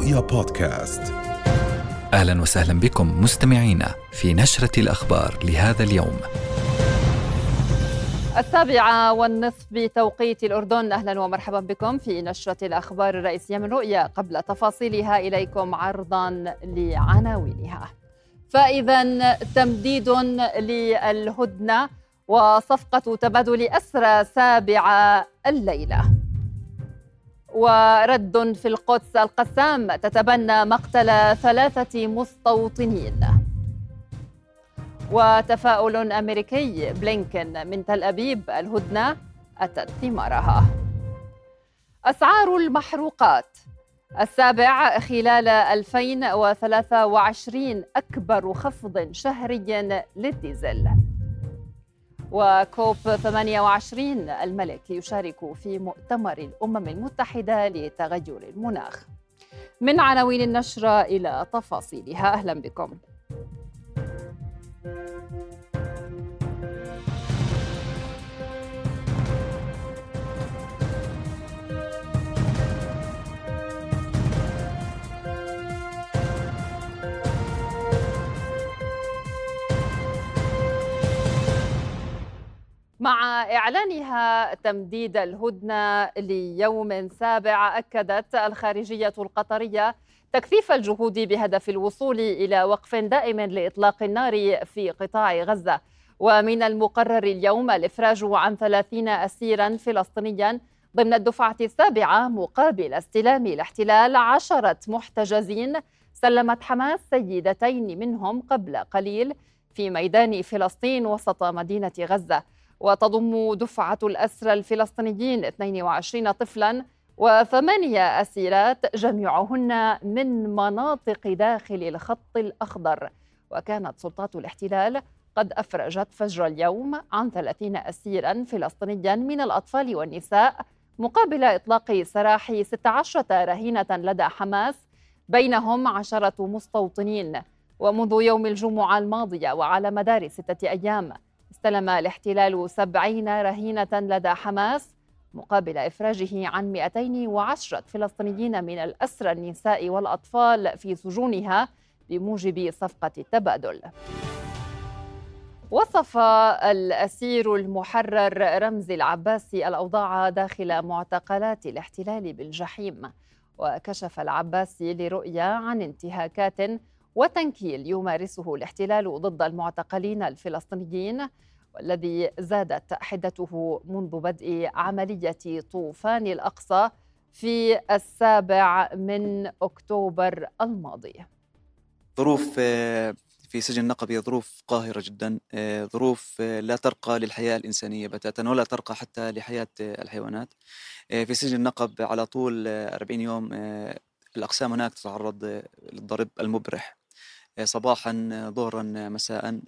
رؤيا بودكاست. أهلا وسهلا بكم مستمعينا في نشرة الأخبار لهذا اليوم. السابعة والنصف بتوقيت الأردن أهلا ومرحبا بكم في نشرة الأخبار الرئيسية من رؤيا. قبل تفاصيلها إليكم عرضا لعناوينها. فإذا تمديد للهدنة وصفقة تبادل أسرى سابعة الليلة. ورد في القدس القسام تتبنى مقتل ثلاثة مستوطنين. وتفاؤل أمريكي بلينكن من تل أبيب الهدنة أتت ثمارها. أسعار المحروقات. السابع خلال 2023 أكبر خفض شهري للديزل. وكوب 28 الملك يشارك في مؤتمر الأمم المتحدة لتغير المناخ. من عناوين النشرة إلى تفاصيلها أهلا بكم. مع إعلانها تمديد الهدنة ليوم سابع أكدت الخارجية القطرية تكثيف الجهود بهدف الوصول إلى وقف دائم لإطلاق النار في قطاع غزة. ومن المقرر اليوم الإفراج عن ثلاثين أسيرا فلسطينيا ضمن الدفعة السابعة مقابل استلام الاحتلال عشرة محتجزين سلمت حماس سيدتين منهم قبل قليل في ميدان فلسطين وسط مدينة غزة. وتضم دفعة الأسرى الفلسطينيين 22 طفلا وثمانية أسيرات جميعهن من مناطق داخل الخط الأخضر. وكانت سلطات الاحتلال قد أفرجت فجر اليوم عن 30 أسيرا فلسطينيا من الأطفال والنساء مقابل إطلاق سراح 16 رهينة لدى حماس بينهم عشرة مستوطنين. ومنذ يوم الجمعة الماضية وعلى مدار ستة أيام استلم الاحتلال سبعين رهينة لدى حماس مقابل إفراجه عن 210 فلسطينيين من الأسرى النساء والأطفال في سجونها بموجب صفقة التبادل. وصف الأسير المحرر رمزي العباسي الأوضاع داخل معتقلات الاحتلال بالجحيم وكشف العباسي لرؤيا عن انتهاكات وتنكيل يمارسه الاحتلال ضد المعتقلين الفلسطينيين والذي زادت حدته منذ بدء عملية طوفان الأقصى في السابع من أكتوبر الماضي. ظروف آه، في سجن هي ظروف قاهرة جدا آه، ظروف آه، لا ترقى للحياة الإنسانية بتاتا ولا ترقى حتى لحياة الحيوانات. في سجن النقب على طول 40 يوم الأقسام هناك تتعرض للضرب المبرح. صباحا ظهرا مساء.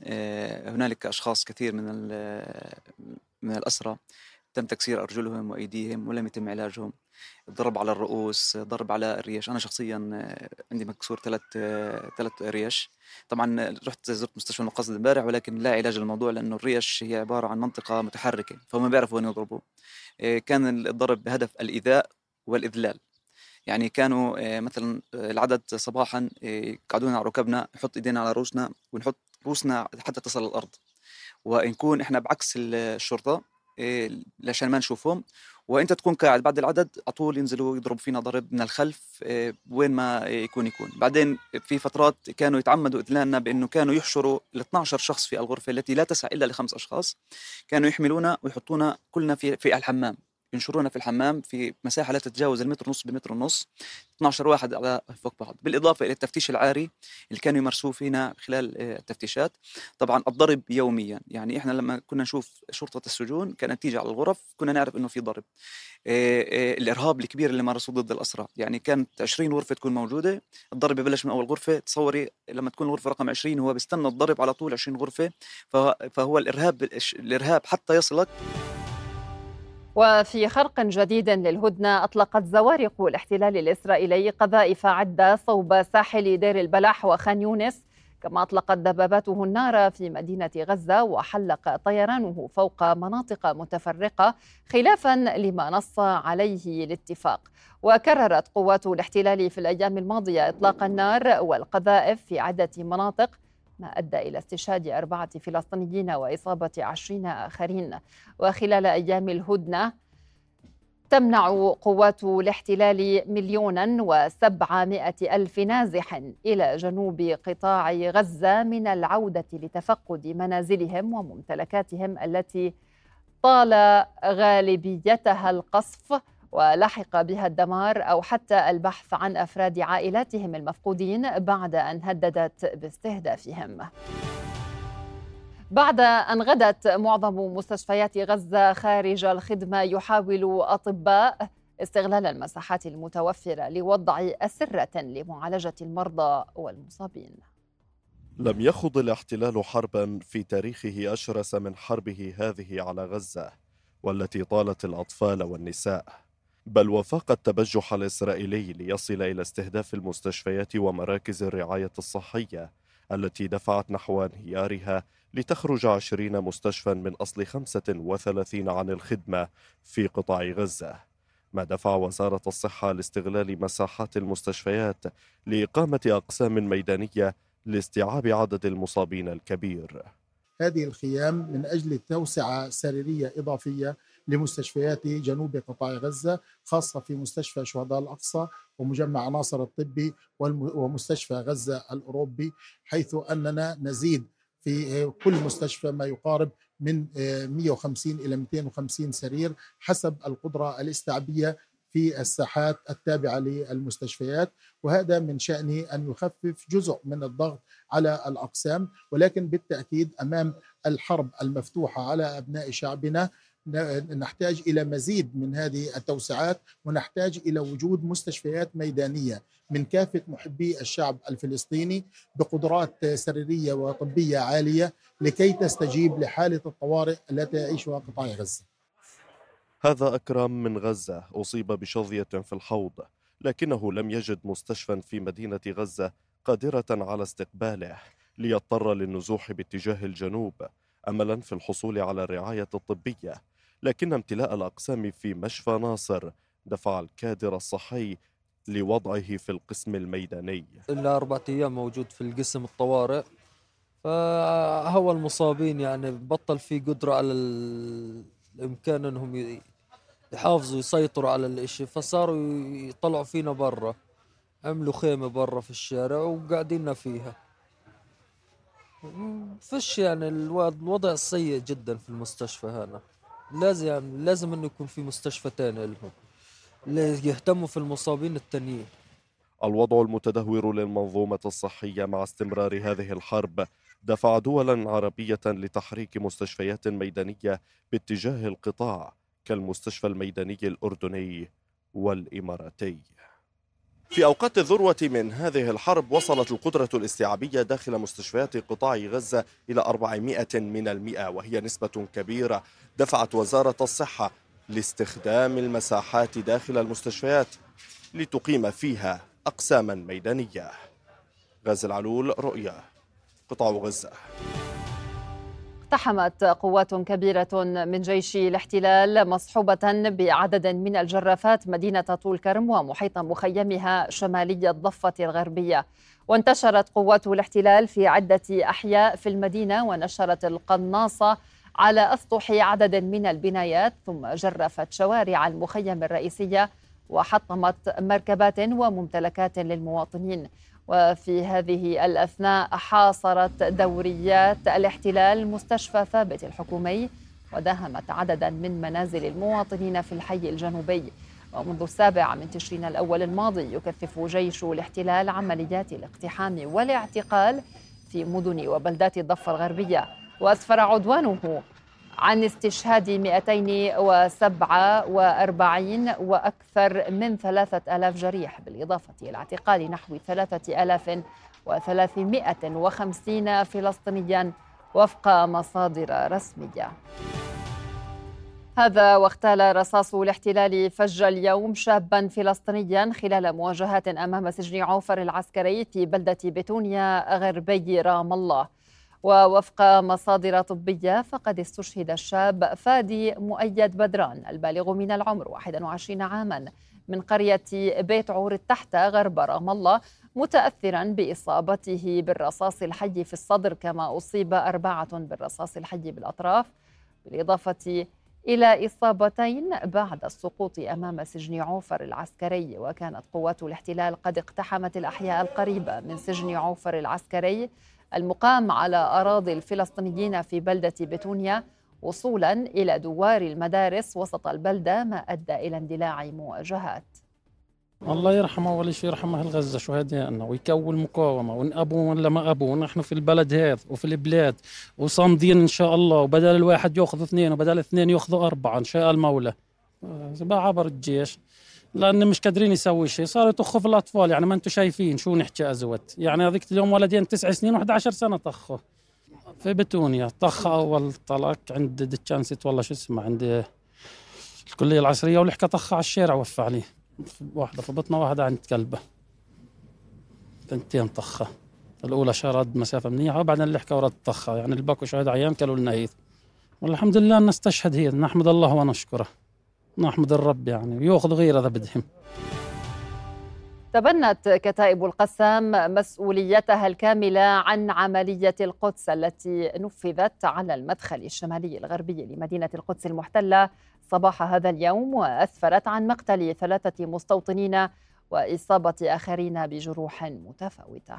هنالك أشخاص كثير من من الاسرى تم تكسير أرجلهم وأيديهم ولم يتم علاجهم. ضرب على الرؤوس ضرب على الريش. أنا شخصيا عندي مكسور ثلاث ثلاث ريش. طبعا رحت زرت مستشفى المقصد امبارح ولكن لا علاج للموضوع لأنه الريش هي عبارة عن منطقة متحركة فهم بيعرفوا وين يضربوا. كان الضرب بهدف الإيذاء والإذلال. يعني كانوا آه، مثلا آه، العدد صباحا آه، يقعدونا على ركبنا نحط إيدينا على رؤوسنا ونحط رؤوسنا حتى تصل الأرض. ونكون إحنا بعكس الشرطة عشان ما نشوفهم. وإنت تكون قاعد بعد العدد على طول ينزلوا يضربوا فينا ضرب من الخلف وين ما يكون يكون. بعدين في فترات كانوا يتعمدوا اذلالنا بإنه كانوا يحشروا ال 12 شخص في الغرفة التي لا تسع إلا لخمس أشخاص. كانوا يحملونا ويحطونا كلنا في في الحمام. ينشرونا في الحمام في مساحة لا تتجاوز المتر ونص بمتر ونص 12 واحد على فوق بعض. بالإضافة إلى التفتيش العاري اللي كانوا يمارسوه فينا خلال آه، التفتيشات. طبعا الضرب يوميا يعني إحنا لما كنا نشوف شرطة السجون كانت تيجي على الغرف كنا نعرف إنه في ضرب. آه، آه، الإرهاب الكبير اللي مارسوه ضد الاسرى يعني كانت 20 غرفة تكون موجودة الضرب ببلش من أول غرفة تصوري لما تكون الغرفة رقم 20 هو بيستنى الضرب على طول 20 غرفة فهو الإرهاب الإرهاب حتى يصلك وفي خرق جديد للهدنة أطلقت زوارق الاحتلال الإسرائيلي قذائف عدة صوب ساحل دير البلح وخان يونس. كما أطلقت دباباته النار في مدينة غزة وحلق طيرانه فوق مناطق متفرقة خلافا لما نص عليه الاتفاق. وكررت قوات الاحتلال في الأيام الماضية إطلاق النار والقذائف في عدة مناطق. ما أدى إلى استشهاد أربعة فلسطينيين وإصابة عشرين آخرين. وخلال أيام الهدنة تمنع قوات الاحتلال مليونا وسبعمائة ألف نازح إلى جنوب قطاع غزة من العودة لتفقد منازلهم وممتلكاتهم التي طال غالبيتها القصف. ولحق بها الدمار أو حتى البحث عن أفراد عائلاتهم المفقودين بعد أن هددت باستهدافهم. بعد أن غدت معظم مستشفيات غزة خارج الخدمة يحاول أطباء استغلال المساحات المتوفرة لوضع أسرة لمعالجة المرضى والمصابين. لم يخض الاحتلال حربا في تاريخه أشرس من حربه هذه على غزة والتي طالت الأطفال والنساء بل وفاق التبجح الإسرائيلي ليصل إلى استهداف المستشفيات ومراكز الرعاية الصحية التي دفعت نحو انهيارها لتخرج عشرين مستشفى من أصل خمسة وثلاثين عن الخدمة في قطاع غزة. ما دفع وزارة الصحة لاستغلال مساحات المستشفيات لإقامة أقسام ميدانية لاستيعاب عدد المصابين الكبير. هذه الخيام من أجل توسعة سريرية إضافية لمستشفيات جنوب قطاع غزة خاصة في مستشفى شهداء الأقصى ومجمع ناصر الطبي ومستشفى غزة الأوروبي حيث أننا نزيد في كل مستشفى ما يقارب من 150 إلى 250 سرير حسب القدرة الاستيعابية في الساحات التابعة للمستشفيات. وهذا من شأنه أن يخفف جزء من الضغط على الأقسام ولكن بالتأكيد أمام الحرب المفتوحة على أبناء شعبنا نحتاج إلى مزيد من هذه التوسعات ونحتاج إلى وجود مستشفيات ميدانية من كافة محبي الشعب الفلسطيني بقدرات سريرية وطبية عالية لكي تستجيب لحالة الطوارئ التي يعيشها قطاع غزة. هذا أكرم من غزة أصيب بشظية في الحوض لكنه لم يجد مستشفى في مدينة غزة قادرة على استقباله ليضطر للنزوح باتجاه الجنوب املا في الحصول على الرعاية الطبية لكن امتلاء الأقسام في مشفى ناصر دفع الكادر الصحي لوضعه في القسم الميداني. إلا أربعة أيام موجود في القسم الطوارئ فهو المصابين يعني بطل في قدرة على الإمكان أنهم يحافظوا يسيطروا على الإشي فصاروا يطلعوا فينا برا عملوا خيمة برا في الشارع وقاعدين فيها. فش يعني الوضع سيء جدا في المستشفى هذا. لازم لازم إنه يكون في مستشفى ثاني لهم يهتموا في المصابين التانيين. الوضع المتدهور للمنظومة الصحية مع استمرار هذه الحرب دفع دولا عربية لتحريك مستشفيات ميدانية باتجاه القطاع كالمستشفى الميداني الأردني والإماراتي. في أوقات الذروة من هذه الحرب وصلت القدرة الاستيعابية داخل مستشفيات قطاع غزة إلى 400 من المئة وهي نسبة كبيرة. دفعت وزارة الصحة لاستخدام المساحات داخل المستشفيات لتقيم فيها أقساما ميدانية. غازي العلول رؤيا قطاع غزة. اقتحمت قوات كبيرة من جيش الاحتلال مصحوبة بعدد من الجرافات مدينة طول كرم ومحيط مخيمها شمالي الضفة الغربية. وانتشرت قوات الاحتلال في عدة أحياء في المدينة ونشرت القناصة على أسطح عدد من البنايات ثم جرفت شوارع المخيم الرئيسية وحطمت مركبات وممتلكات للمواطنين. وفي هذه الأثناء حاصرت دوريات الاحتلال مستشفى ثابت الحكومي وداهمت عددا من منازل المواطنين في الحي الجنوبي. ومنذ السابع من تشرين الأول الماضي يكثف جيش الاحتلال عمليات الاقتحام والاعتقال في مدن وبلدات الضفة الغربية. وأسفر عدوانه عن استشهاد 247 وأكثر من 3000 جريح بالإضافة إلى اعتقال نحو 3350 فلسطينيا وفق مصادر رسمية. هذا واختال رصاص الاحتلال فج اليوم شابا فلسطينيا خلال مواجهات أمام سجن عوفر العسكري في بلدة بتونيا غربي رام الله. ووفق مصادر طبية فقد استشهد الشاب فادي مؤيد بدران البالغ من العمر 21 عاما من قرية بيت عور التحت غرب رام الله متاثرا بإصابته بالرصاص الحي في الصدر كما أصيب أربعة بالرصاص الحي بالأطراف. بالإضافة إلى إصابتين بعد السقوط أمام سجن عوفر العسكري وكانت قوات الاحتلال قد اقتحمت الأحياء القريبة من سجن عوفر العسكري. المقام على أراضي الفلسطينيين في بلدة بتونيا وصولا إلى دوار المدارس وسط البلدة ما أدى إلى اندلاع مواجهات. الله يرحمه اول شيء يرحم أهل غزه شهدائنا ويكون مقاومة ونأبوا ولا ما ابوا ونحن في البلد هذا وفي البلاد وصامدين إن شاء الله وبدل الواحد يأخذ اثنين وبدل اثنين ياخذوا أربعة إن شاء المولى. بقى عبر الجيش. لأن مش قادرين يسوي شيء. صاروا يطخوا في الأطفال. يعني ما أنتم شايفين شو نحكي أزوت. يعني هذيك اليوم ولدين تسع سنين و11 سنة طخوا. في بتونيا. طخ أول طلق عند دتشانسيت والله شو اسمه عند الكلية العصرية والحكى طخ على الشارع وفى عليه واحدة في بطنها واحدة عند كلبة. ثنتين طخة. الأولى شرد مسافة منيحة وبعدين اللي حكى ورد طخة. يعني الباكو شهد عيام كلوا لنا هيث والحمد لله أن نستشهد هي. نحمد الله ونشكره. نحمد الرب يعني ويأخذ غيره إذا بدهم. تبنت كتائب القسام مسؤوليتها الكاملة عن عملية القدس التي نفذت على المدخل الشمالي الغربي لمدينة القدس المحتلة صباح هذا اليوم وأسفرت عن مقتل ثلاثة مستوطنين وإصابة آخرين بجروح متفاوتة.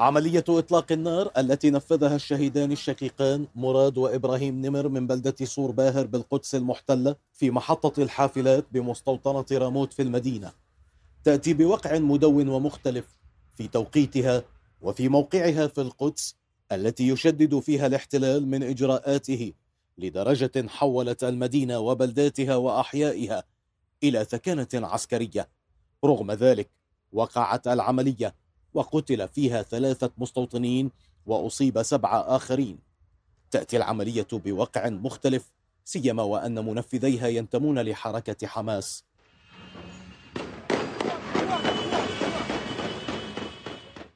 عملية إطلاق النار التي نفذها الشهيدان الشقيقان مراد وإبراهيم نمر من بلدة صور باهر بالقدس المحتلة في محطة الحافلات بمستوطنة راموت في المدينة. تأتي بوقع مدون ومختلف في توقيتها وفي موقعها في القدس التي يشدد فيها الاحتلال من إجراءاته لدرجة حولت المدينة وبلداتها وأحيائها إلى ثكنة عسكرية. رغم ذلك وقعت العملية وقتل فيها ثلاثة مستوطنين وأصيب سبعة آخرين. تأتي العملية بوقع مختلف سيما وأن منفذيها ينتمون لحركة حماس.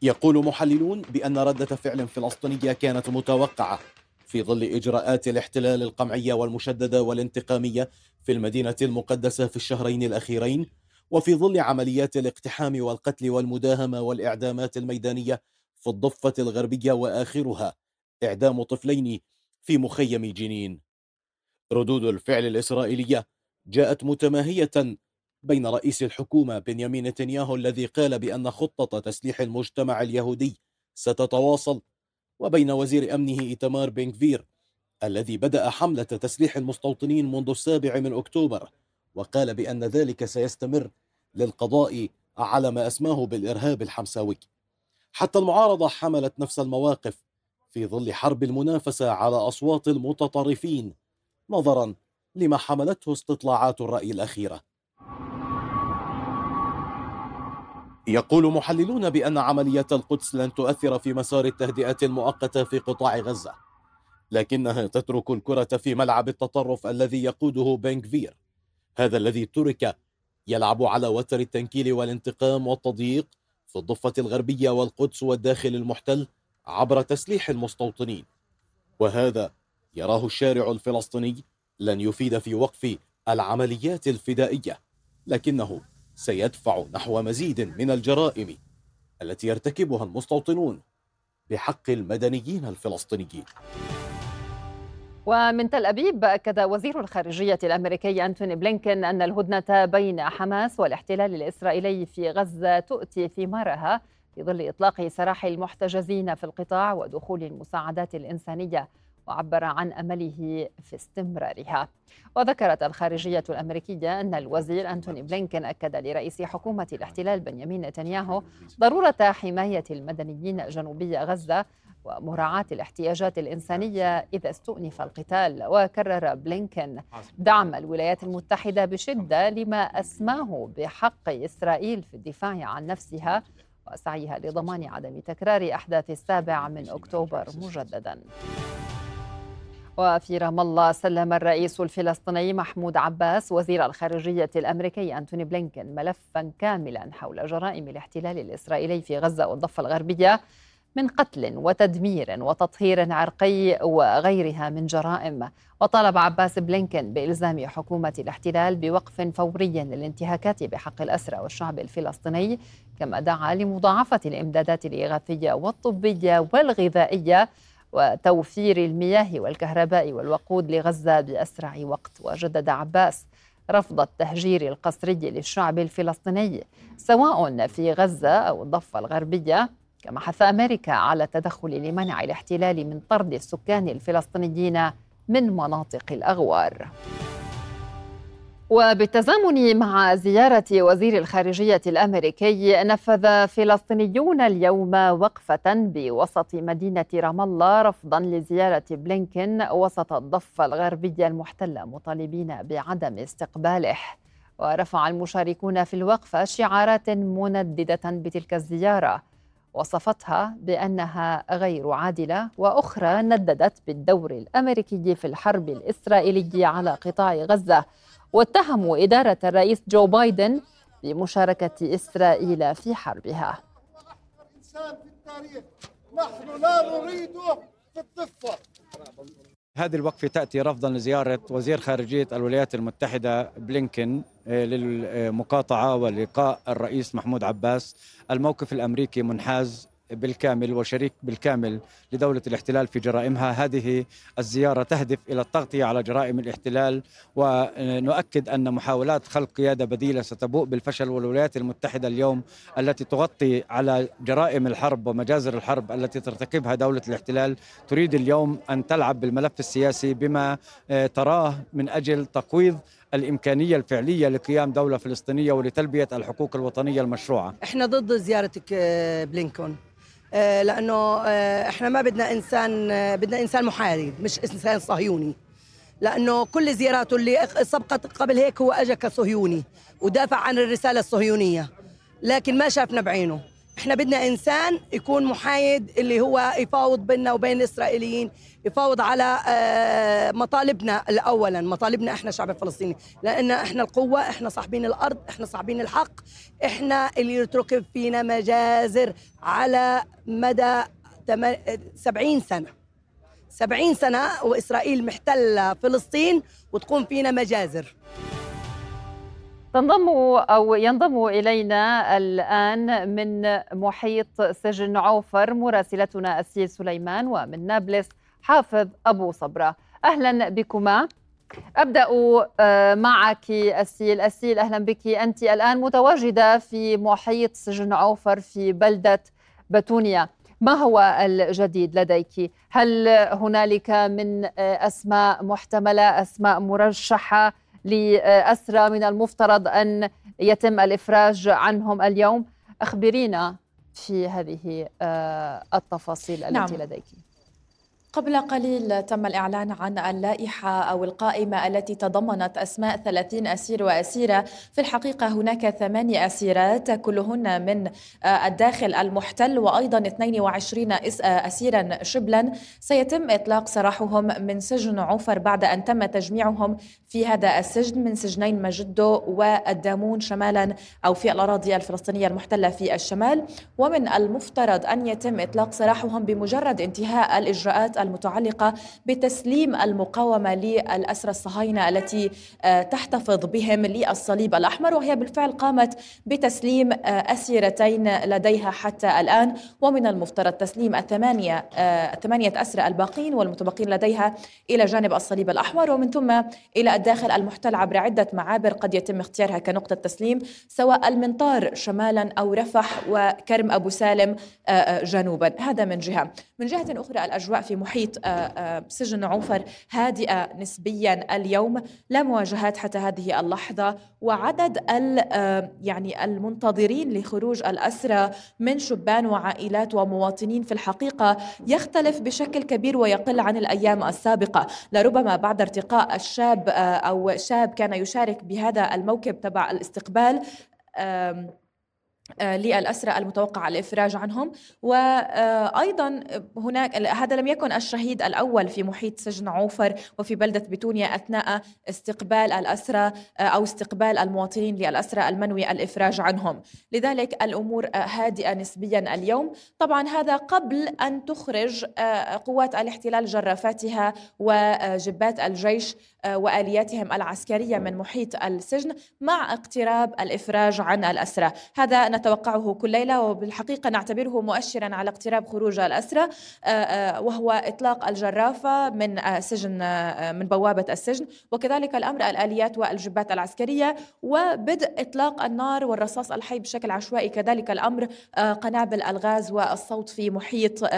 يقول محللون بأن ردة فعل فلسطينية كانت متوقعة في ظل إجراءات الاحتلال القمعية والمشددة والانتقامية في المدينة المقدسة في الشهرين الأخيرين وفي ظل عمليات الاقتحام والقتل والمداهمة والإعدامات الميدانية في الضفة الغربية وآخرها إعدام طفلين في مخيم جنين. ردود الفعل الإسرائيلية جاءت متماهية بين رئيس الحكومة بنيامين نتنياهو الذي قال بأن خطة تسليح المجتمع اليهودي ستتواصل وبين وزير أمنه إيتمار بنكفير الذي بدأ حملة تسليح المستوطنين منذ السابع من أكتوبر وقال بأن ذلك سيستمر للقضاء على ما أسماه بالإرهاب الحمساوي. حتى المعارضة حملت نفس المواقف في ظل حرب المنافسة على أصوات المتطرفين نظرا لما حملته استطلاعات الرأي الأخيرة. يقول محللون بأن عملية القدس لن تؤثر في مسار التهدئة المؤقتة في قطاع غزة لكنها تترك الكرة في ملعب التطرف الذي يقوده بنكفير هذا الذي ترك يلعب على وتر التنكيل والانتقام والتضييق في الضفة الغربية والقدس والداخل المحتل عبر تسليح المستوطنين. وهذا يراه الشارع الفلسطيني لن يفيد في وقف العمليات الفدائية لكنه سيدفع نحو مزيد من الجرائم التي يرتكبها المستوطنون بحق المدنيين الفلسطينيين. ومن تل أبيب أكد وزير الخارجية الأمريكي أنتوني بلينكين أن الهدنة بين حماس والاحتلال الإسرائيلي في غزة تؤتي ثمارها في ظل إطلاق سراح المحتجزين في القطاع ودخول المساعدات الإنسانية وعبر عن أمله في استمرارها. وذكرت الخارجية الأمريكية أن الوزير أنتوني بلينكن أكد لرئيس حكومة الاحتلال بنيامين نتنياهو ضرورة حماية المدنيين جنوبي غزة ومراعاة الاحتياجات الإنسانية إذا استؤنف القتال. وكرر بلينكن دعم الولايات المتحدة بشدة لما أسماه بحق إسرائيل في الدفاع عن نفسها وسعيها لضمان عدم تكرار أحداث السابع من أكتوبر مجدداً. وفي رام الله سلم الرئيس الفلسطيني محمود عباس وزير الخارجية الأمريكي أنتوني بلينكن ملفا كاملا حول جرائم الاحتلال الإسرائيلي في غزة والضفة الغربية. من قتل وتدمير وتطهير عرقي وغيرها من جرائم. وطالب عباس بلينكن بإلزام حكومة الاحتلال بوقف فوري للانتهاكات بحق الأسرى والشعب الفلسطيني كما دعا لمضاعفة الإمدادات الإغاثية والطبية والغذائية وتوفير المياه والكهرباء والوقود لغزة بأسرع وقت. وجدد عباس رفض التهجير القسري للشعب الفلسطيني سواء في غزة أو الضفة الغربية. كما حث أمريكا على التدخل لمنع الاحتلال من طرد السكان الفلسطينيين من مناطق الأغوار. وبالتزامن مع زيارة وزير الخارجية الأمريكي نفذ فلسطينيون اليوم وقفة بوسط مدينة رام الله رفضا لزيارة بلينكن وسط الضفة الغربية المحتلة مطالبين بعدم استقباله. ورفع المشاركون في الوقفة شعارات منددة بتلك الزيارة. وصفتها بأنها غير عادلة وأخرى نددت بالدور الأمريكي في الحرب الاسرائيليه على قطاع غزة واتهموا إدارة الرئيس جو بايدن بمشاركة إسرائيل في حربها. في التاريخ نحن لا نريده في الضفه هذه الوقفة تأتي رفضا لزيارة وزير خارجية الولايات المتحدة بلينكن آه، للمقاطعة ولقاء الرئيس محمود عباس. الموقف الأمريكي منحاز بالكامل وشريك بالكامل لدولة الاحتلال في جرائمها. هذه الزيارة تهدف إلى التغطية على جرائم الاحتلال ونؤكد أن محاولات خلق قيادة بديلة ستبوء بالفشل والولايات المتحدة اليوم التي تغطي على جرائم الحرب ومجازر الحرب التي ترتكبها دولة الاحتلال. تريد اليوم أن تلعب بالملف السياسي بما آه، تراه من أجل تقويض الإمكانية الفعلية لقيام دولة فلسطينية ولتلبية الحقوق الوطنية المشروعة. إحنا ضد زيارتك آه، بلينكون آه، لأنه آه، إحنا ما بدنا إنسان آه، بدنا إنسان محارب مش إنسان صهيوني. لأنه كل زياراته اللي سبقت قبل هيك هو اجى كصهيوني ودافع عن الرسالة الصهيونية. لكن ما شافنا بعينه. إحنا بدنا إنسان يكون محايد اللي هو يفاوض بيننا وبين الإسرائيليين يفاوض على مطالبنا اولا مطالبنا إحنا الشعب الفلسطيني لأن إحنا القوة إحنا صاحبين الأرض إحنا صاحبين الحق. إحنا اللي يتركب فينا مجازر على مدى 70 سنة. 70 سنة وإسرائيل محتلة فلسطين وتقوم فينا مجازر. تنضم أو ينضم إلينا الآن من محيط سجن عوفر مراسلتنا اسيل سليمان ومن نابلس حافظ أبو صبرة. أهلا بكما. أبدأ آه، معك اسيل اسيل أهلا بك. أنت الآن متواجدة في محيط سجن عوفر في بلدة بتونيا ما هو الجديد لديك؟ هل هنالك من آه، أسماء محتملة أسماء مرشحة؟ لأسرى من المفترض أن يتم الإفراج عنهم اليوم أخبرينا في هذه آه، التفاصيل التي نعم. لديك قبل قليل تم الإعلان عن اللائحة أو القائمة التي تضمنت أسماء 30 أسير وأسيرة. في الحقيقة هناك ثمانية أسيرات كلهن من آه، الداخل المحتل وأيضا 22 آه، أسيرا شبلا. سيتم إطلاق سراحهم من سجن عفر بعد أن تم تجميعهم في هذا السجن من سجنين مجدو والدامون شمالا أو في الأراضي الفلسطينية المحتلة في الشمال. ومن المفترض أن يتم إطلاق سراحهم بمجرد انتهاء الإجراءات المتعلقة بتسليم المقاومة للأسرى الصهاينة التي آه، تحتفظ بهم للصليب الأحمر وهي بالفعل قامت بتسليم آه، أسيرتين لديها حتى الآن. ومن المفترض تسليم الثمانية آه، الثمانية أسرى الباقين والمتبقين لديها إلى جانب الصليب الأحمر. ومن ثم إلى الداخل المحتل عبر عدة معابر قد يتم اختيارها كنقطة تسليم سواء المنطار شمالا أو رفح وكرم أبو سالم جنوبا. هذا من جهة. من جهة أخرى الأجواء في محيط محيط آه، آه، سجن عوفر هادئة نسبيا اليوم. لا مواجهات حتى هذه اللحظة. وعدد آه، يعني المنتظرين لخروج الأسرى من شبان وعائلات ومواطنين في الحقيقة يختلف بشكل كبير ويقل عن الأيام السابقة. لربما بعد ارتقاء الشاب أو شاب كان يشارك بهذا الموكب تبع الاستقبال للأسرى المتوقع الإفراج عنهم. وأيضا هناك هذا لم يكن الشهيد الأول في محيط سجن عوفر وفي بلدة بتونيا أثناء استقبال الأسرى آه، أو استقبال المواطنين للأسرى المنوي الإفراج عنهم. لذلك الأمور آه، هادئة نسبيا اليوم. طبعا هذا قبل أن تخرج قوات الاحتلال جرافاتها وجبات الجيش وآلياتهم العسكرية من محيط السجن مع اقتراب الإفراج عن الاسرى، هذا نتوقعه كل ليلة وبالحقيقة نعتبره مؤشرا على اقتراب خروج الاسرى آه، آه، وهو إطلاق الجرافة من آه، سجن من بوابة السجن. وكذلك الأمر الآليات والجبات العسكرية وبدء إطلاق النار والرصاص الحي بشكل عشوائي. كذلك الأمر قنابل الغاز والصوت في محيط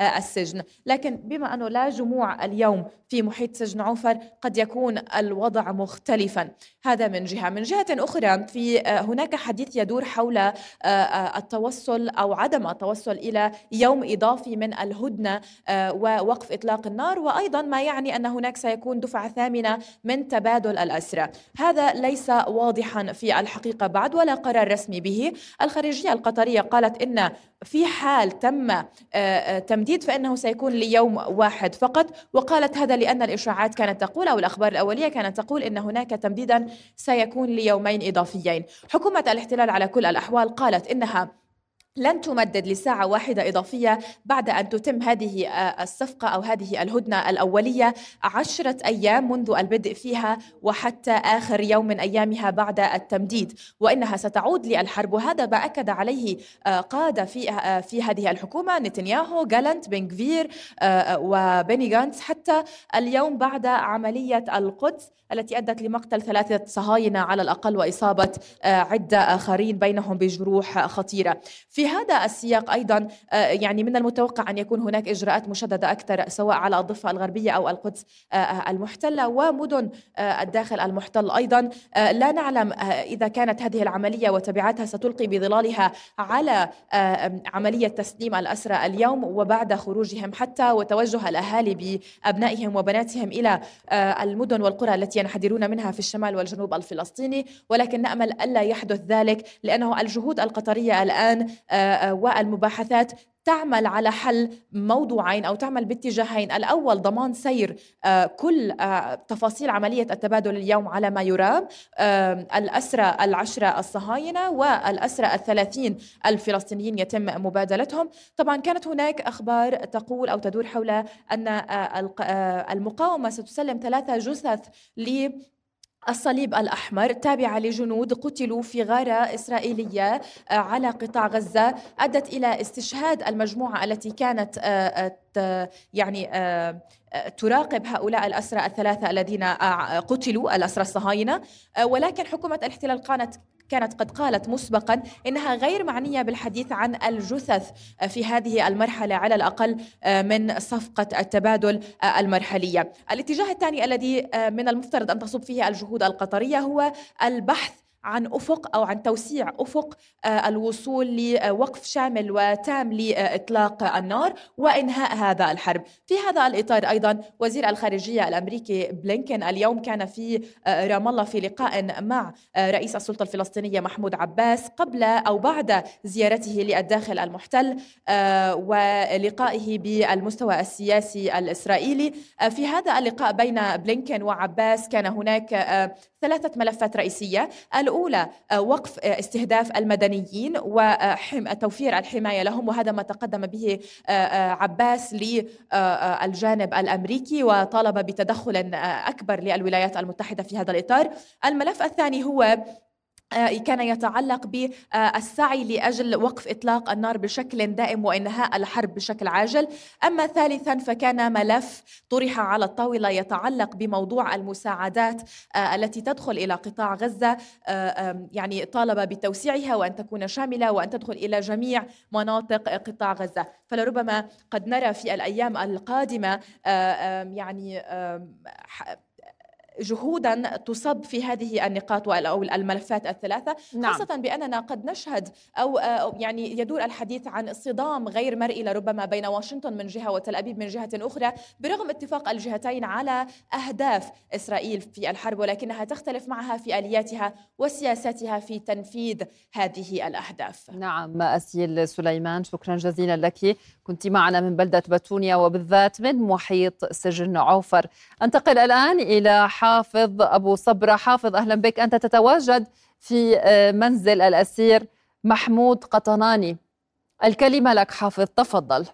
السجن، لكن بما أنه لا جموع اليوم في محيط سجن عوفر قد يكون الوضع مختلفا. هذا من جهة. من جهة أخرى في هناك حديث يدور حول التوصل أو عدم التوصل إلى يوم إضافي من الهدنة ووقف إطلاق النار وأيضا ما يعني أن هناك سيكون دفعة ثامنة من تبادل الاسرى هذا ليس واضحا في الحقيقة بعد ولا قرار رسمي به. الخارجية القطرية قالت إن في حال تم تمديد فإنه سيكون ليوم واحد فقط وقالت هذا لأن الإشاعات كانت تقول أو الأخبار الأولية كانت تقول إن هناك تمديدا سيكون ليومين إضافيين. حكومة الاحتلال على كل الأحوال قالت إنها لن تمدد لساعة واحدة إضافية بعد أن تتم هذه آه، الصفقة أو هذه الهدنة الأولية. عشرة أيام منذ البدء فيها وحتى آخر يوم من أيامها بعد التمديد. وإنها ستعود للحرب. وهذا ما أكد عليه آه، قادة في آه، في هذه الحكومة نتنياهو جالنت بنغفير وبيني جانتس حتى اليوم بعد عملية القدس التي أدت لمقتل ثلاثة صهاينة على الأقل وإصابة عدة آخرين بينهم بجروح خطيرة. في في هذا السياق أيضا آه، يعني من المتوقع أن يكون هناك إجراءات مشددة أكثر سواء على الضفة الغربية أو القدس آه، آه، المحتلة ومدن الداخل المحتل أيضا. لا نعلم إذا كانت هذه العملية وتبعاتها ستلقي بظلالها على عملية تسليم الأسرى اليوم وبعد خروجهم حتى وتوجه الأهالي بأبنائهم وبناتهم إلى المدن والقرى التي ينحدرون منها في الشمال والجنوب الفلسطيني. ولكن نأمل ألا يحدث ذلك لأنه الجهود آه، آه، والمباحثات تعمل على حل موضوعين أو تعمل باتجاهين، الأول ضمان سير آه، كل تفاصيل عملية التبادل اليوم على ما يرام الاسرى العشرة الصهاينة والاسرى الثلاثين الفلسطينيين يتم مبادلتهم، طبعا كانت هناك أخبار تقول أو تدور حول أن المقاومة ستسلم ثلاثة جثث ل الصليب الأحمر تابعة لجنود قتلوا في غارة إسرائيلية آه، على قطاع غزة. أدت إلى استشهاد المجموعة التي كانت آه، آه، يعني تراقب هؤلاء الأسرى الثلاثة الذين قتلوا الأسرى الصهاينة. ولكن حكومة الاحتلال كانت قد قالت مسبقا إنها غير معنية بالحديث عن الجثث في هذه المرحلة على الأقل من صفقة التبادل المرحلية. الاتجاه الثاني الذي من المفترض أن تصب فيه الجهود القطرية هو البحث عن أفق أو عن توسيع أفق آه، الوصول لوقف شامل وتام لإطلاق النار وإنهاء هذا الحرب. في هذا الإطار أيضا وزير الخارجية الأمريكي بلينكن اليوم كان في آه، رام الله في لقاء مع آه، رئيس السلطة الفلسطينية محمود عباس قبل أو بعد زيارته للداخل المحتل ولقائه بالمستوى السياسي الإسرائيلي. في هذا اللقاء بين بلينكن وعباس كان هناك ثلاثة ملفات رئيسية. الأولى آه، وقف آه، استهداف المدنيين وتوفير الحماية لهم وهذا ما تقدم به آه، عباس للجانب الأمريكي وطالب بتدخل أكبر للولايات المتحدة في هذا الإطار. الملف الثاني هو آه، كان يتعلق بالسعي لأجل وقف إطلاق النار بشكل دائم وإنهاء الحرب بشكل عاجل، أما ثالثا فكان ملف طرح على الطاولة يتعلق بموضوع المساعدات آه، التي تدخل إلى قطاع غزة آه، يعني طالب بتوسيعها وأن تكون شاملة وأن تدخل إلى جميع مناطق قطاع غزة، فلربما قد نرى في الأيام القادمة يعني جهودا تصب في هذه النقاط أو الملفات الثلاثة نعم. خاصة بأننا قد نشهد أو يعني يدور الحديث عن صدام غير مرئي لربما بين واشنطن من جهة وتل أبيب من جهة أخرى برغم اتفاق الجهتين على أهداف إسرائيل في الحرب ولكنها تختلف معها في آلياتها وسياستها في تنفيذ هذه الأهداف. نعم أسيل سليمان شكرا جزيلا لك كنت معنا من بلدة بتونيا وبالذات من محيط سجن عوفر. انتقل الآن إلى حافظ أبو صبرة. حافظ أهلا بك. أنت تتواجد في آه، منزل الأسير محمود قطناني. الكلمة لك حافظ تفضل.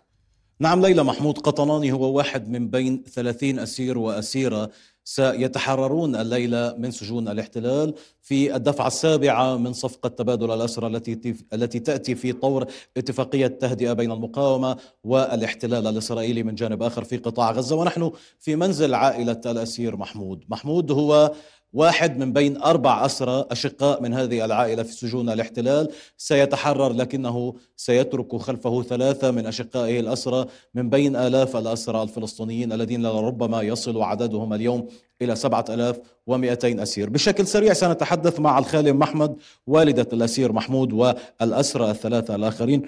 نعم ليلى محمود قطناني هو واحد من بين 30 أسير وأسيرة سيتحررون الليلة من سجون الاحتلال في الدفعة السابعة من صفقة تبادل الأسرى التي التي تأتي في طور اتفاقية تهدئة بين المقاومة والاحتلال الإسرائيلي من جانب آخر في قطاع غزة. ونحن في منزل عائلة الأسير محمود. محمود هو واحد من بين أربع أسرى أشقاء من هذه العائلة في سجون الاحتلال. سيتحرر لكنه سيترك خلفه ثلاثة من أشقائه الأسرى من بين آلاف الأسرى الفلسطينيين الذين لربما يصل عددهم اليوم إلى سبعة ألاف ومئتين أسير. بشكل سريع سنتحدث مع الخالم محمد والدة الأسير محمود والأسرى الثلاثة الآخرين.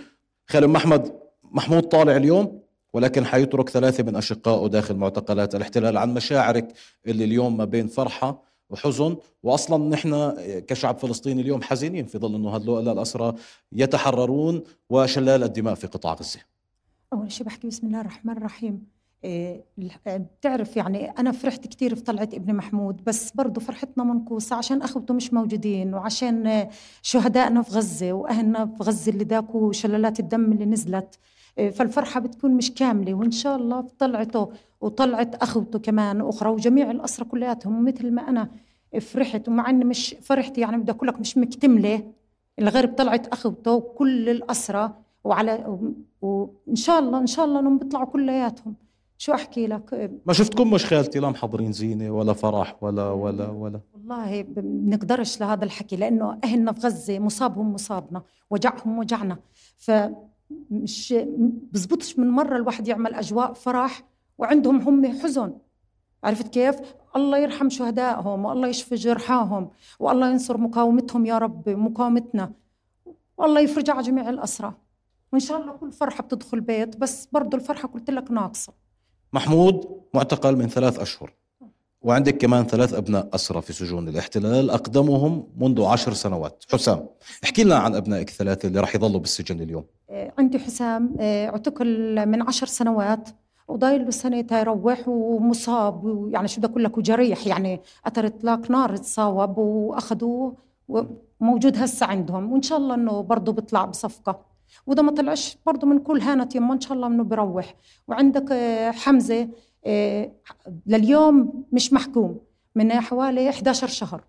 خالم محمد محمود طالع اليوم ولكن حيترك ثلاثة من أشقائه داخل معتقلات الاحتلال. عن مشاعرك اللي اليوم ما بين فرحة وحزن. واصلا نحن كشعب فلسطيني اليوم حزينين في ظل إنه هذول الأسرى يتحررون وشلال الدماء في قطاع غزة. أول شيء بحكي بسم الله الرحمن الرحيم. إيه بتعرف يعني أنا فرحت كثير في طلعة ابن محمود بس برضه فرحتنا منقوصة عشان أخوته مش موجودين وعشان شهدائنا في غزة وأهلنا في غزة اللي ذاكوا شلالات الدم اللي نزلت. إيه فالفرحة بتكون مش كاملة وإن شاء الله طلعته وطلعت أخوته كمان أخرى وجميع الاسرى كلياتهم مثل ما أنا فرحت ومع إني مش فرحت يعني بدي أقول لك مش مكتملة. الغير طلعت أخوته وكل الاسرى وعلى وان شاء الله إن شاء الله إنهم بيطلعوا كلياتهم. شو أحكي لك؟ ما شفتكم مش خالتي لا محضرين زينة ولا فرح ولا ولا ولا. والله بنقدرش لهذا الحكي لأنه أهلنا في غزة مصابهم مصابنا وجعهم وجعنا. فمش بزبطش من مرة الواحد يعمل أجواء فرح وعندهم هم حزن. عرفت كيف؟ الله يرحم شهدائهم والله يشفي جرحاهم والله ينصر مقاومتهم يا رب مقاومتنا. والله يفرج على جميع الأسرى. وإن شاء الله كل فرحة بتدخل بيت بس برضو الفرحة قلت لك ناقصة. محمود معتقل من ثلاث أشهر وعندك كمان ثلاث أبناء أسرى في سجون الاحتلال أقدمهم منذ عشر سنوات. حسام احكي لنا عن أبنائك الثلاثة اللي راح يظلوا بالسجن اليوم. آه، عندي حسام آه، اعتقل من عشر سنوات. وضايل له سنة يروح ومصاب ويعني شو بدي أقول لك وجريح. يعني أثر إطلاق نار تصاوب وأخذوه وموجود هسه عندهم. وإن شاء الله إنه برضه بيطلع بصفقة. وإذا ما طلعش برضه من كل هانت يما إن شاء الله إنه بروح وعندك آه، حمزة آه، لليوم مش محكوم. من حوالي 11 شهر.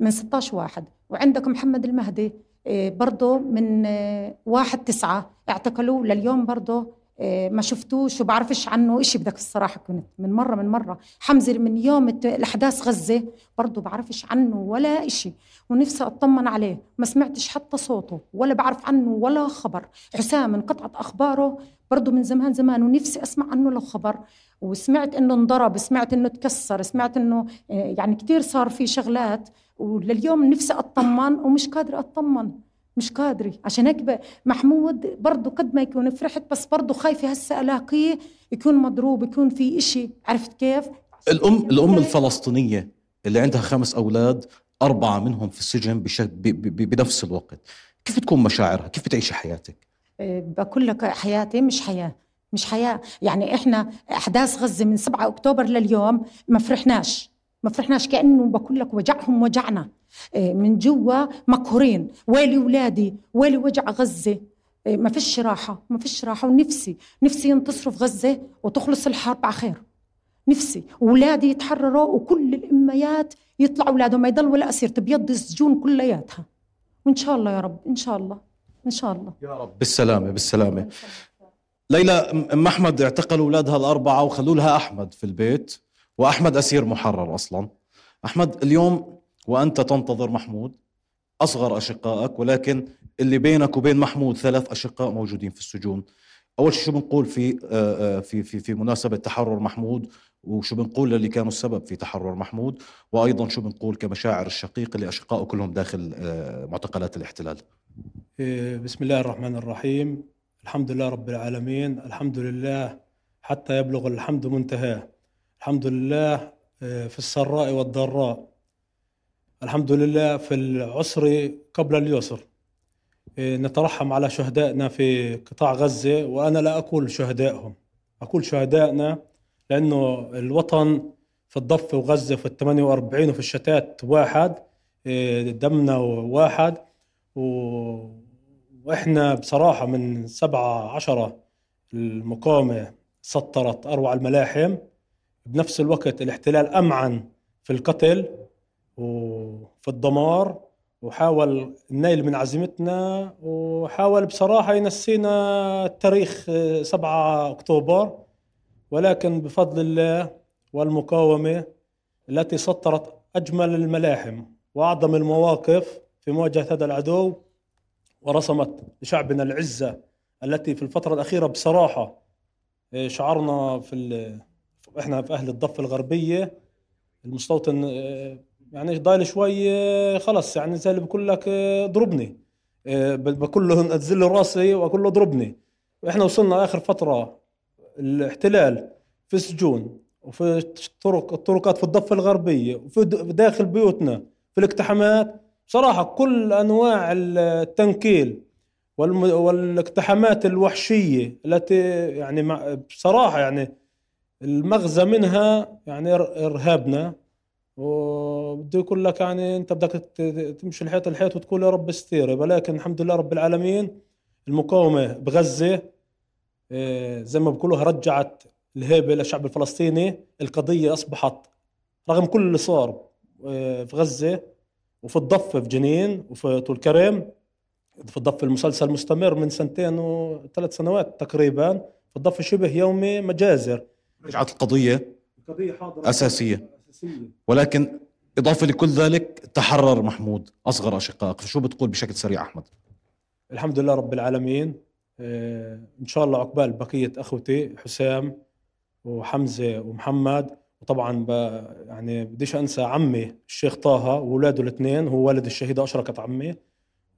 من 16 واحد. وعندك محمد المهدي آه، برضه من واحد تسعة. اعتقلوه لليوم برضه ما شفتوش وبعرفش عنه إشي بدك الصراحة كنت. من مرة من مرة. حمزة من يوم الأحداث غزة برضه بعرفش عنه ولا إشي. ونفسي أطمن عليه. ما سمعتش حتى صوته ولا بعرف عنه ولا خبر. حسام انقطعت أخباره برضه من زمان زمان. ونفسي أسمع عنه لو خبر. وسمعت إنه انضرب سمعت إنه تكسر سمعت إنه آه، يعني كتير صار في شغلات. ولليوم نفسي أطمن ومش قادرة أطمن. مش قادرة. عشان هيك محمود برضه قد ما يكون فرحت بس برضه خايفة هسه ألاقيه يكون مضروب يكون في إشي. عرفت كيف؟ الأم الأم الفلسطينية اللي عندها خمس أولاد أربعة منهم في السجن بنفس الوقت. كيف تكون مشاعرها؟ كيف بتعيش حياتك؟ إيه، بقول لك حياتي مش حياة. مش حياة. يعني إحنا أحداث غزة من 7 أكتوبر لليوم ما فرحناش. ما فرحناش كأنه بقول لك وجعهم وجعنا. من جوا مقهورين ويلي ولادي ويلي وجع غزة. إيه، ما فيش راحة ما فيش راحة. ونفسي نفسي ينتصروا في غزة وتخلص الحرب على خير. نفسي اولادي يتحرروا وكل الأميات يطلعوا أولادهم. ما يضل ولا اسير تبيض السجون كلياتها. وإن شاء الله يا رب إن شاء الله إن شاء الله. يا رب. بالسلامة بالسلامة. ليلى ام أحمد اعتقلوا أولادها الأربعة وخلوا لها أحمد في البيت وأحمد أسير محرر أصلا. أحمد اليوم وأنت تنتظر محمود. أصغر أشقائك ولكن اللي بينك وبين محمود ثلاث أشقاء موجودين في السجون. أول شيء شو بنقول في آه، آه، في في في مناسبة تحرر محمود؟ وشو بنقول للي كانوا السبب في تحرر محمود؟ وأيضا شو بنقول كمشاعر الشقيق اللي أشقائه كلهم داخل آه، معتقلات الاحتلال؟ إيه، بسم الله الرحمن الرحيم. الحمد لله رب العالمين. الحمد لله حتى يبلغ الحمد منتهاه الحمد لله في السراء والضراء. الحمد لله في العسر قبل اليسر. إيه، نترحم على شهدائنا في قطاع غزة وأنا لا أقول شهدائهم. أقول شهدائنا لأنه الوطن في الضفة وغزة في الثمانية وأربعين وفي الشتات واحد دمنا واحد. و... وإحنا بصراحة من سبعة عشرة المقاومة سطرت أروع الملاحم. بنفس الوقت الاحتلال أمعن في القتل. وفي الدمار وحاول النيل من عزيمتنا وحاول بصراحة ينسينا التاريخ 7 أكتوبر. ولكن بفضل الله والمقاومة التي سطرت أجمل الملاحم وأعظم المواقف في مواجهة هذا العدو ورسمت لشعبنا العزة التي في الفترة الأخيرة بصراحة آه، شعرنا في إحنا في أهل الضفة الغربية المستوطن آه، يعني ضايل شوي آه، خلص يعني زي اللي بقول لك ضربني. بقول له انزل له راسي وأقول له ضربني. وإحنا وصلنا آخر فترة الاحتلال في السجون وفي الطرق الطرقات في الضفة الغربية وفي داخل بيوتنا في الاقتحامات. بصراحة كل أنواع التنكيل والاقتحامات الوحشية التي يعني بصراحة يعني المغزى منها يعني إرهابنا. وبده يقول لك يعني أنت بدك تمشي الحيط الحيط وتقول يا رب استيري. ولكن الحمد لله رب العالمين المقاومة بغزة آه، زي ما بقولوها رجعت الهيبة للشعب الفلسطيني. القضية أصبحت رغم كل اللي صار آه، في غزة وفي الضفة في جنين وفي طول كرم في الضفة المسلسل مستمر من سنتين وثلاث سنوات تقريبا في الضفة شبه يومي مجازر. رجعت القضية حاضرة. أساسية. أساسية. ولكن إضافة لكل ذلك تحرر محمود أصغر أشقائك شو بتقول بشكل سريع أحمد؟ الحمد لله رب العالمين. آه، إن شاء الله عقبال بقية أخوتي حسام وحمزة ومحمد. وطبعا يعني بديش أنسى عمي الشيخ طه واولاده الاثنين. هو والد الشهيدة اشركت عمي.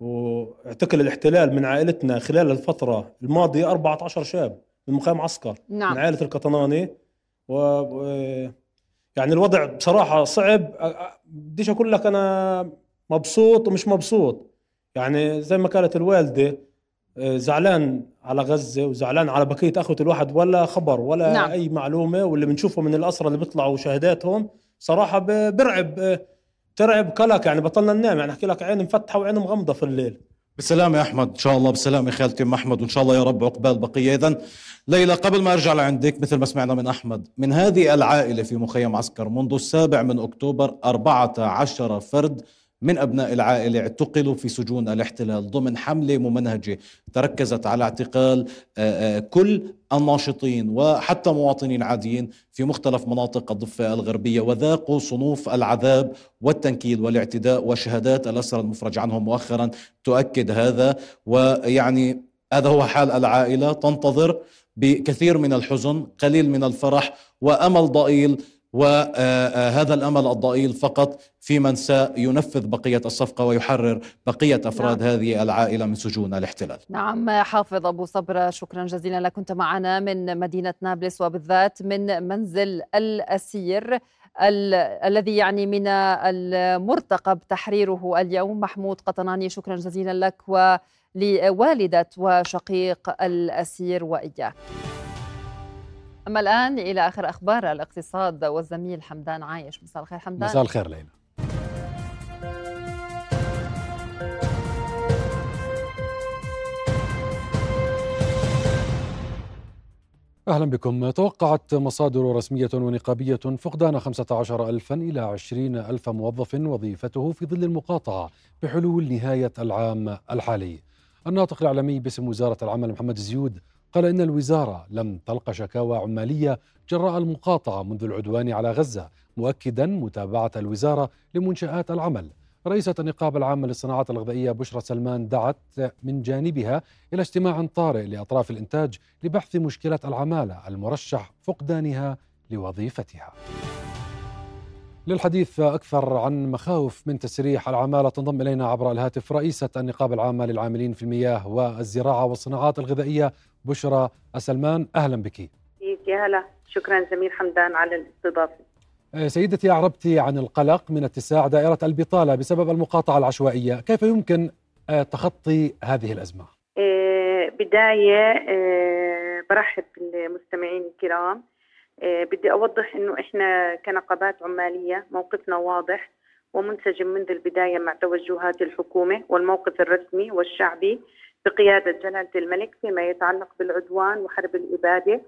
واعتقل الاحتلال من عائلتنا خلال الفترة الماضية 14 شاب من مخيم عسكر. نعم. من عائلة القطناني. و يعني الوضع بصراحة صعب. بديش أقول لك أنا مبسوط ومش مبسوط. يعني زي ما قالت الوالدة زعلان على غزة وزعلان على بقية أخوة الواحد ولا خبر ولا نعم. أي معلومة. واللي بنشوفه من الاسرى اللي بيطلعوا شهاداتهم صراحة برعب ترعب كلك. يعني بطلنا ننام. يعني أحكي لك عين مفتحة وعين مغمضة في الليل. بالسلامة يا أحمد إن شاء الله بالسلامة خالتي أم أحمد وإن شاء الله يا رب عقبال بقية إذا ليلى قبل ما أرجع لعندك مثل ما سمعنا من أحمد من هذه العائلة في مخيم عسكر منذ السابع من أكتوبر أربعة عشر فرد من أبناء العائلة اعتقلوا في سجون الاحتلال ضمن حملة ممنهجة تركزت على اعتقال آه، آه، كل الناشطين وحتى مواطنين عاديين في مختلف مناطق الضفة الغربية وذاقوا صنوف العذاب والتنكيل والاعتداء وشهادات الأسرى المفرج عنهم. مؤخرا تؤكد هذا ويعني هذا هو حال العائلة تنتظر بكثير من الحزن قليل من الفرح وأمل ضئيل وهذا الأمل الضئيل فقط في من سينفذ بقية الصفقة ويحرر بقية أفراد نعم. هذه العائلة من سجون الاحتلال. نعم حافظ أبو صبرة شكرا جزيلا لك كنت معنا من مدينة نابلس وبالذات من منزل الأسير ال الذي يعني من المرتقب تحريره اليوم محمود قطناني شكرا جزيلا لك ولوالده وشقيق الأسير وإياه. أما الآن إلى آخر أخبار الاقتصاد والزميل حمدان عايش. مساء الخير حمدان. مساء الخير ليلى. أهلا بكم. توقعت مصادر رسمية ونقابية فقدان 15 ألفا إلى 20 ألف موظف وظيفته في ظل المقاطعة بحلول نهاية العام الحالي. الناطق الإعلامي باسم وزارة العمل محمد زيود قال إن الوزارة لم تلقى شكاوى عمالية جراء المقاطعة منذ العدوان على غزة مؤكدا متابعة الوزارة لمنشآت العمل. رئيسة النقابة العامة للصناعات الغذائية بشرى سلمان دعت من جانبها إلى اجتماع طارئ لأطراف الإنتاج لبحث مشكلة العمالة المرشح فقدانها لوظيفتها. للحديث أكثر عن مخاوف من تسريح العمالة تنضم إلينا عبر الهاتف رئيسة النقابة العامة للعاملين في المياه والزراعة والصناعات الغذائية بشرى أسلمان أهلا بك. يا هلا؟ شكرا جميل حمدان على الاستضافة. آه، سيدتي أعربت عن القلق من اتساع دائرة البطالة بسبب المقاطعة العشوائية. كيف يمكن آه، تخطي هذه الأزمة؟ آه، بداية برحب بالمستمعين الكرام. بدي أوضح أنه إحنا كنقابات عمالية موقفنا واضح ومنسجم منذ البداية مع توجهات الحكومة والموقف الرسمي والشعبي بقيادة جلالة الملك فيما يتعلق بالعدوان وحرب الإبادة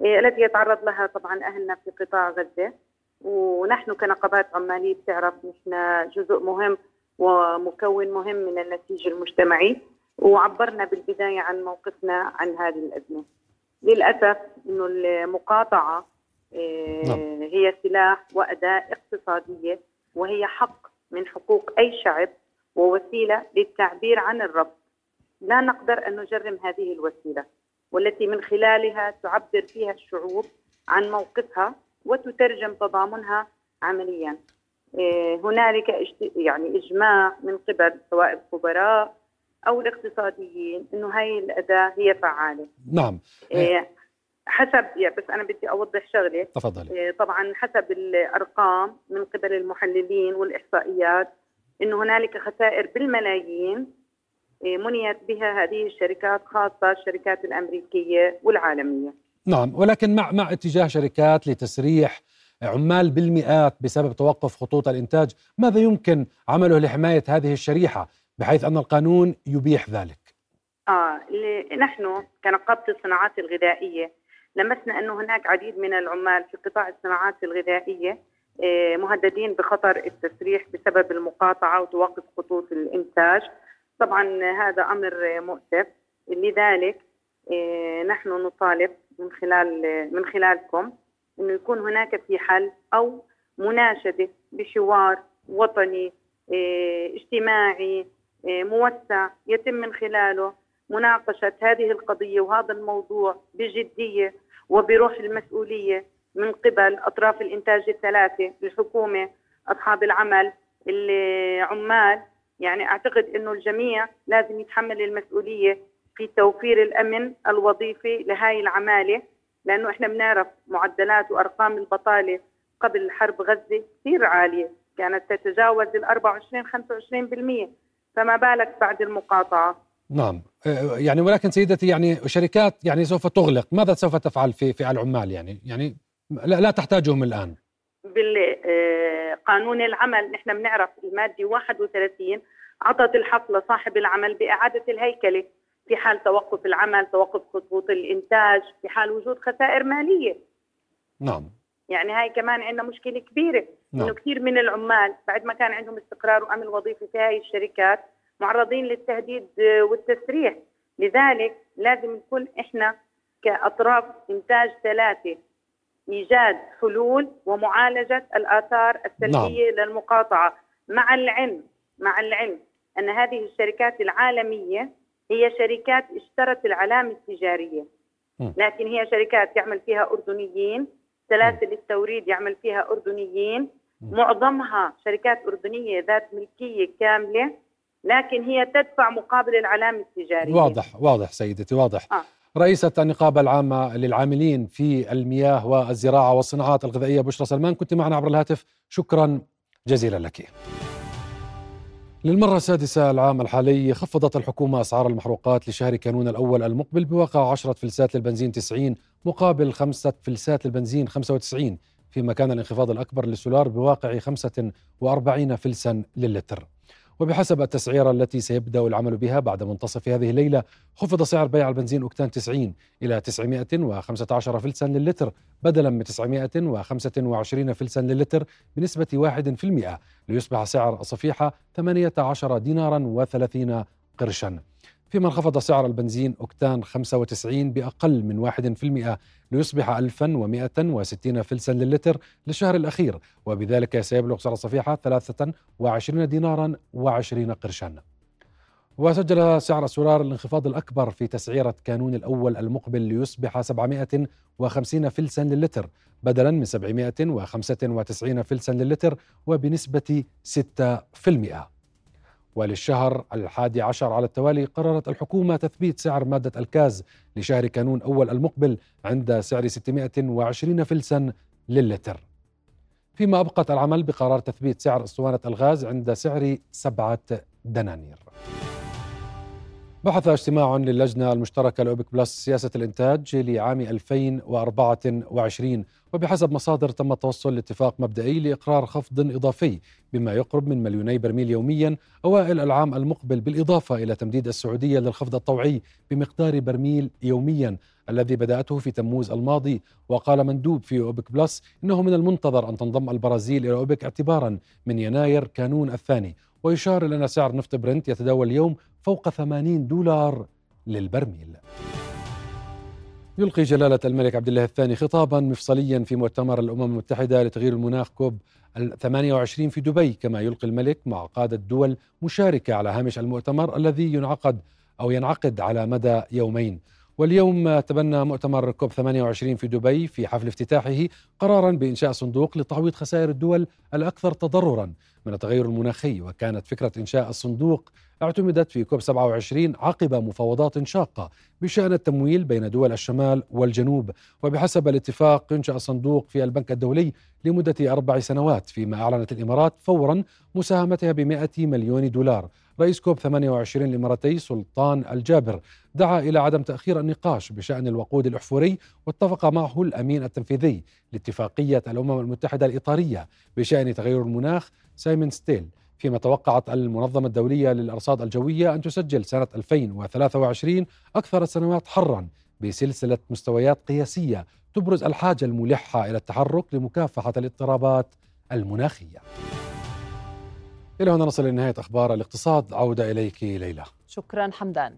التي يتعرض لها طبعا أهلنا في قطاع غزة ونحن كنقابات عمالية بتعرف نحن جزء مهم ومكون مهم من النسيج المجتمعي وعبرنا بالبداية عن موقفنا عن هذه إنه المقاطعة آه، نعم. هي سلاح وأداة اقتصادية وهي حق من حقوق أي شعب ووسيلة للتعبير عن الرفض. لا نقدر أن نجرم هذه الوسيلة والتي من خلالها تعبر فيها الشعوب عن موقفها وتترجم تضامنها عمليا. إيه، هنالك يعني إجماع من قبل سواء الخبراء أو الاقتصاديين إنه هاي الأداة هي فعالة. نعم. إيه، حسب يعني بس أنا بدي أوضح شغلة. تفضلي. إيه، طبعا حسب الأرقام من قبل المحللين والإحصائيات إنه هنالك خسائر بالملايين منيت بها هذه الشركات خاصة الشركات الأمريكية والعالمية. نعم ولكن مع مع اتجاه شركات لتسريح عمال بالمئات بسبب توقف خطوط الإنتاج، ماذا يمكن عمله لحماية هذه الشريحة بحيث أن القانون يبيح ذلك؟ آه نحن كنقابة الصناعات الغذائية لمسنا انه هناك عديد من العمال في قطاع الصناعات الغذائية آه، مهددين بخطر التسريح بسبب المقاطعة وتوقف خطوط الإنتاج، طبعا هذا أمر مؤسف. لذلك آه، نحن نطالب من خلال من خلالكم انه يكون هناك في حل أو مناشدة بحوار وطني إيه، اجتماعي موسع يتم من خلاله مناقشة هذه القضية وهذا الموضوع بجدية وبروح المسؤولية من قبل أطراف الإنتاج الثلاثة الحكومة أصحاب العمل العمال. يعني أعتقد إنه الجميع لازم يتحمل المسؤولية في توفير الأمن الوظيفي لهاي العمالة لأنه إحنا بنعرف معدلات وأرقام البطالة قبل حرب غزة كثير عالية. كانت تتجاوز ال 24 25% فما بالك بعد المقاطعة. نعم. آه، يعني ولكن سيدتي يعني شركات يعني سوف تغلق. ماذا سوف تفعل في في العمال يعني؟ يعني لا, لا تحتاجهم الآن. بالقانون آه، العمل. نحن بنعرف المادة 31 عطت الحق لصاحب العمل بإعادة الهيكلة. في حال توقف العمل توقف خطوط الإنتاج في حال وجود خسائر مالية. نعم. يعني هاي كمان عندنا مشكلة كبيرة. نعم. إنه كثير من العمال بعد ما كان عندهم استقرار وأمن وظيفي في هاي الشركات معرضين للتهديد والتسريح. لذلك لازم نكون إحنا كأطراف إنتاج ثلاثة إيجاد حلول ومعالجة الآثار السلبية نعم. للمقاطعة. مع العلم مع العلم أن هذه الشركات العالمية هي شركات اشترت العلامة التجارية. لكن هي شركات يعمل فيها أردنيين سلاسل التوريد يعمل فيها أردنيين. معظمها شركات أردنية ذات ملكية كاملة. لكن هي تدفع مقابل العلامة التجارية. واضح واضح سيدتي واضح. آه. رئيسة النقابة العامة للعاملين في المياه والزراعة والصناعات الغذائية بشرى سلمان كنت معنا عبر الهاتف. شكرا جزيلا لك. للمرة السادسة العام الحالي خفضت الحكومة أسعار المحروقات لشهر كانون الأول المقبل بواقع 10 فلسات للبنزين 90 مقابل 5 فلسات للبنزين 95 فيما كان الانخفاض الأكبر للسولار بواقع 45 فلسا للتر وبحسب التسعيرة التي سيبدأ العمل بها بعد منتصف هذه الليلة خفض سعر بيع البنزين أكتان 90 إلى 915 فلسا للتر بدلا من 925 فلسا للتر بنسبة 1% ليصبح سعر الصفيحة 18 دينارا و30 قرشا. فيما انخفض سعر البنزين أكتان 95 بأقل من 1% ليصبح 1160 فلسا للتر للشهر الأخير وبذلك سيبلغ سعر الصفيحة 23 دينارا و20 قرشا. وسجل سعر السولار الانخفاض الأكبر في تسعيرة كانون الأول المقبل ليصبح 750 فلسا للتر بدلا من 795 فلسا للتر وبنسبة 6% وللشهر الحادي عشر على التوالي قررت الحكومة تثبيت سعر مادة الكاز لشهر كانون أول المقبل عند سعر 620 فلسا للتر. فيما أبقت العمل بقرار تثبيت سعر أسطوانة الغاز عند سعر سبعة دنانير. بحث اجتماع للجنة المشتركة لأوبك بلس سياسة الإنتاج لعام 2024 وبحسب مصادر تم التوصل لاتفاق مبدئي لإقرار خفض إضافي بما يقرب من مليوني برميل يوميا أوائل العام المقبل بالإضافة إلى تمديد السعودية للخفض الطوعي بمقدار برميل يوميا الذي بدأته في تموز الماضي. وقال مندوب في أوبك بلس إنه من المنتظر أن تنضم البرازيل إلى أوبك اعتبارا من يناير كانون الثاني. ويشار إلى أن سعر نفط برنت يتداول اليوم فوق 80 دولار للبرميل. يلقي جلالة الملك عبد الله الثاني خطابا مفصليا في مؤتمر الأمم المتحدة لتغيير المناخ كوب 28 في دبي كما يلقي الملك مع قادة دول مشاركة على هامش المؤتمر الذي ينعقد أو ينعقد على مدى يومين. واليوم تبنى مؤتمر كوب 28 في دبي في حفل افتتاحه قرارا بإنشاء صندوق لتعويض خسائر الدول الأكثر تضررا. من التغير المناخي وكانت فكرة إنشاء الصندوق اعتمدت في كوب 27 عقب مفاوضات شاقة بشأن التمويل بين دول الشمال والجنوب. وبحسب الاتفاق ينشأ الصندوق في البنك الدولي لمدة أربع سنوات فيما أعلنت الإمارات فورا مساهمتها ب مليون دولار. رئيس كوب 28 الإماراتي سلطان الجابر. دعا إلى عدم تأخير النقاش بشأن الوقود الأحفوري واتفق معه الأمين التنفيذي لاتفاقية الأمم المتحدة الإطارية بشأن تغير المناخ سايمون ستيل. فيما توقعت المنظمة الدولية للأرصاد الجوية أن تسجل سنة 2023 أكثر السنوات حرا بسلسلة مستويات قياسية تبرز الحاجة الملحة إلى التحرك لمكافحة الاضطرابات المناخية. إلى هنا نصل لنهاية أخبار الاقتصاد. عودة إليك ليلى. شكرا حمدان.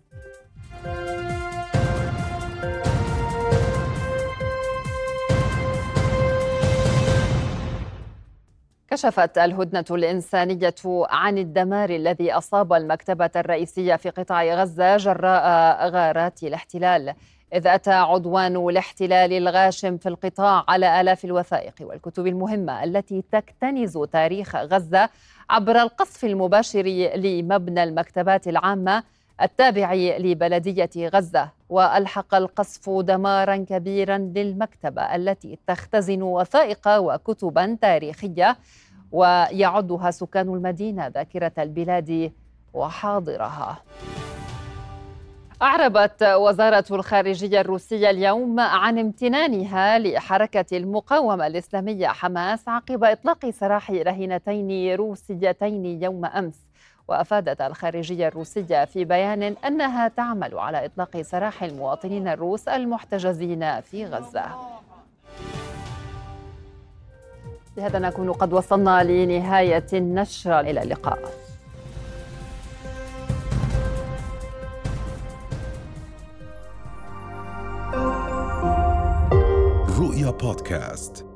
كشفت الهدنة الإنسانية عن الدمار الذي أصاب المكتبة الرئيسية في قطاع غزة جراء غارات الاحتلال. إذ أتى عدوان الاحتلال الغاشم في القطاع على آلاف الوثائق والكتب المهمة التي تكتنز تاريخ غزة عبر القصف المباشر لمبنى المكتبات العامة التابع لبلدية غزة وألحق القصف دمارا كبيرا للمكتبة التي تختزن وثائق وكتبا تاريخية ويعدها سكان المدينة ذاكرة البلاد وحاضرها. أعربت وزارة الخارجية الروسية اليوم عن امتنانها لحركة المقاومة الإسلامية حماس عقب إطلاق سراح رهينتين روسيتين يوم أمس. وأفادت الخارجية الروسية في بيان أنها تعمل على إطلاق سراح المواطنين الروس المحتجزين في غزة. بهذا نكون قد وصلنا لنهاية النشرة. إلى اللقاء. رؤيا بودكاست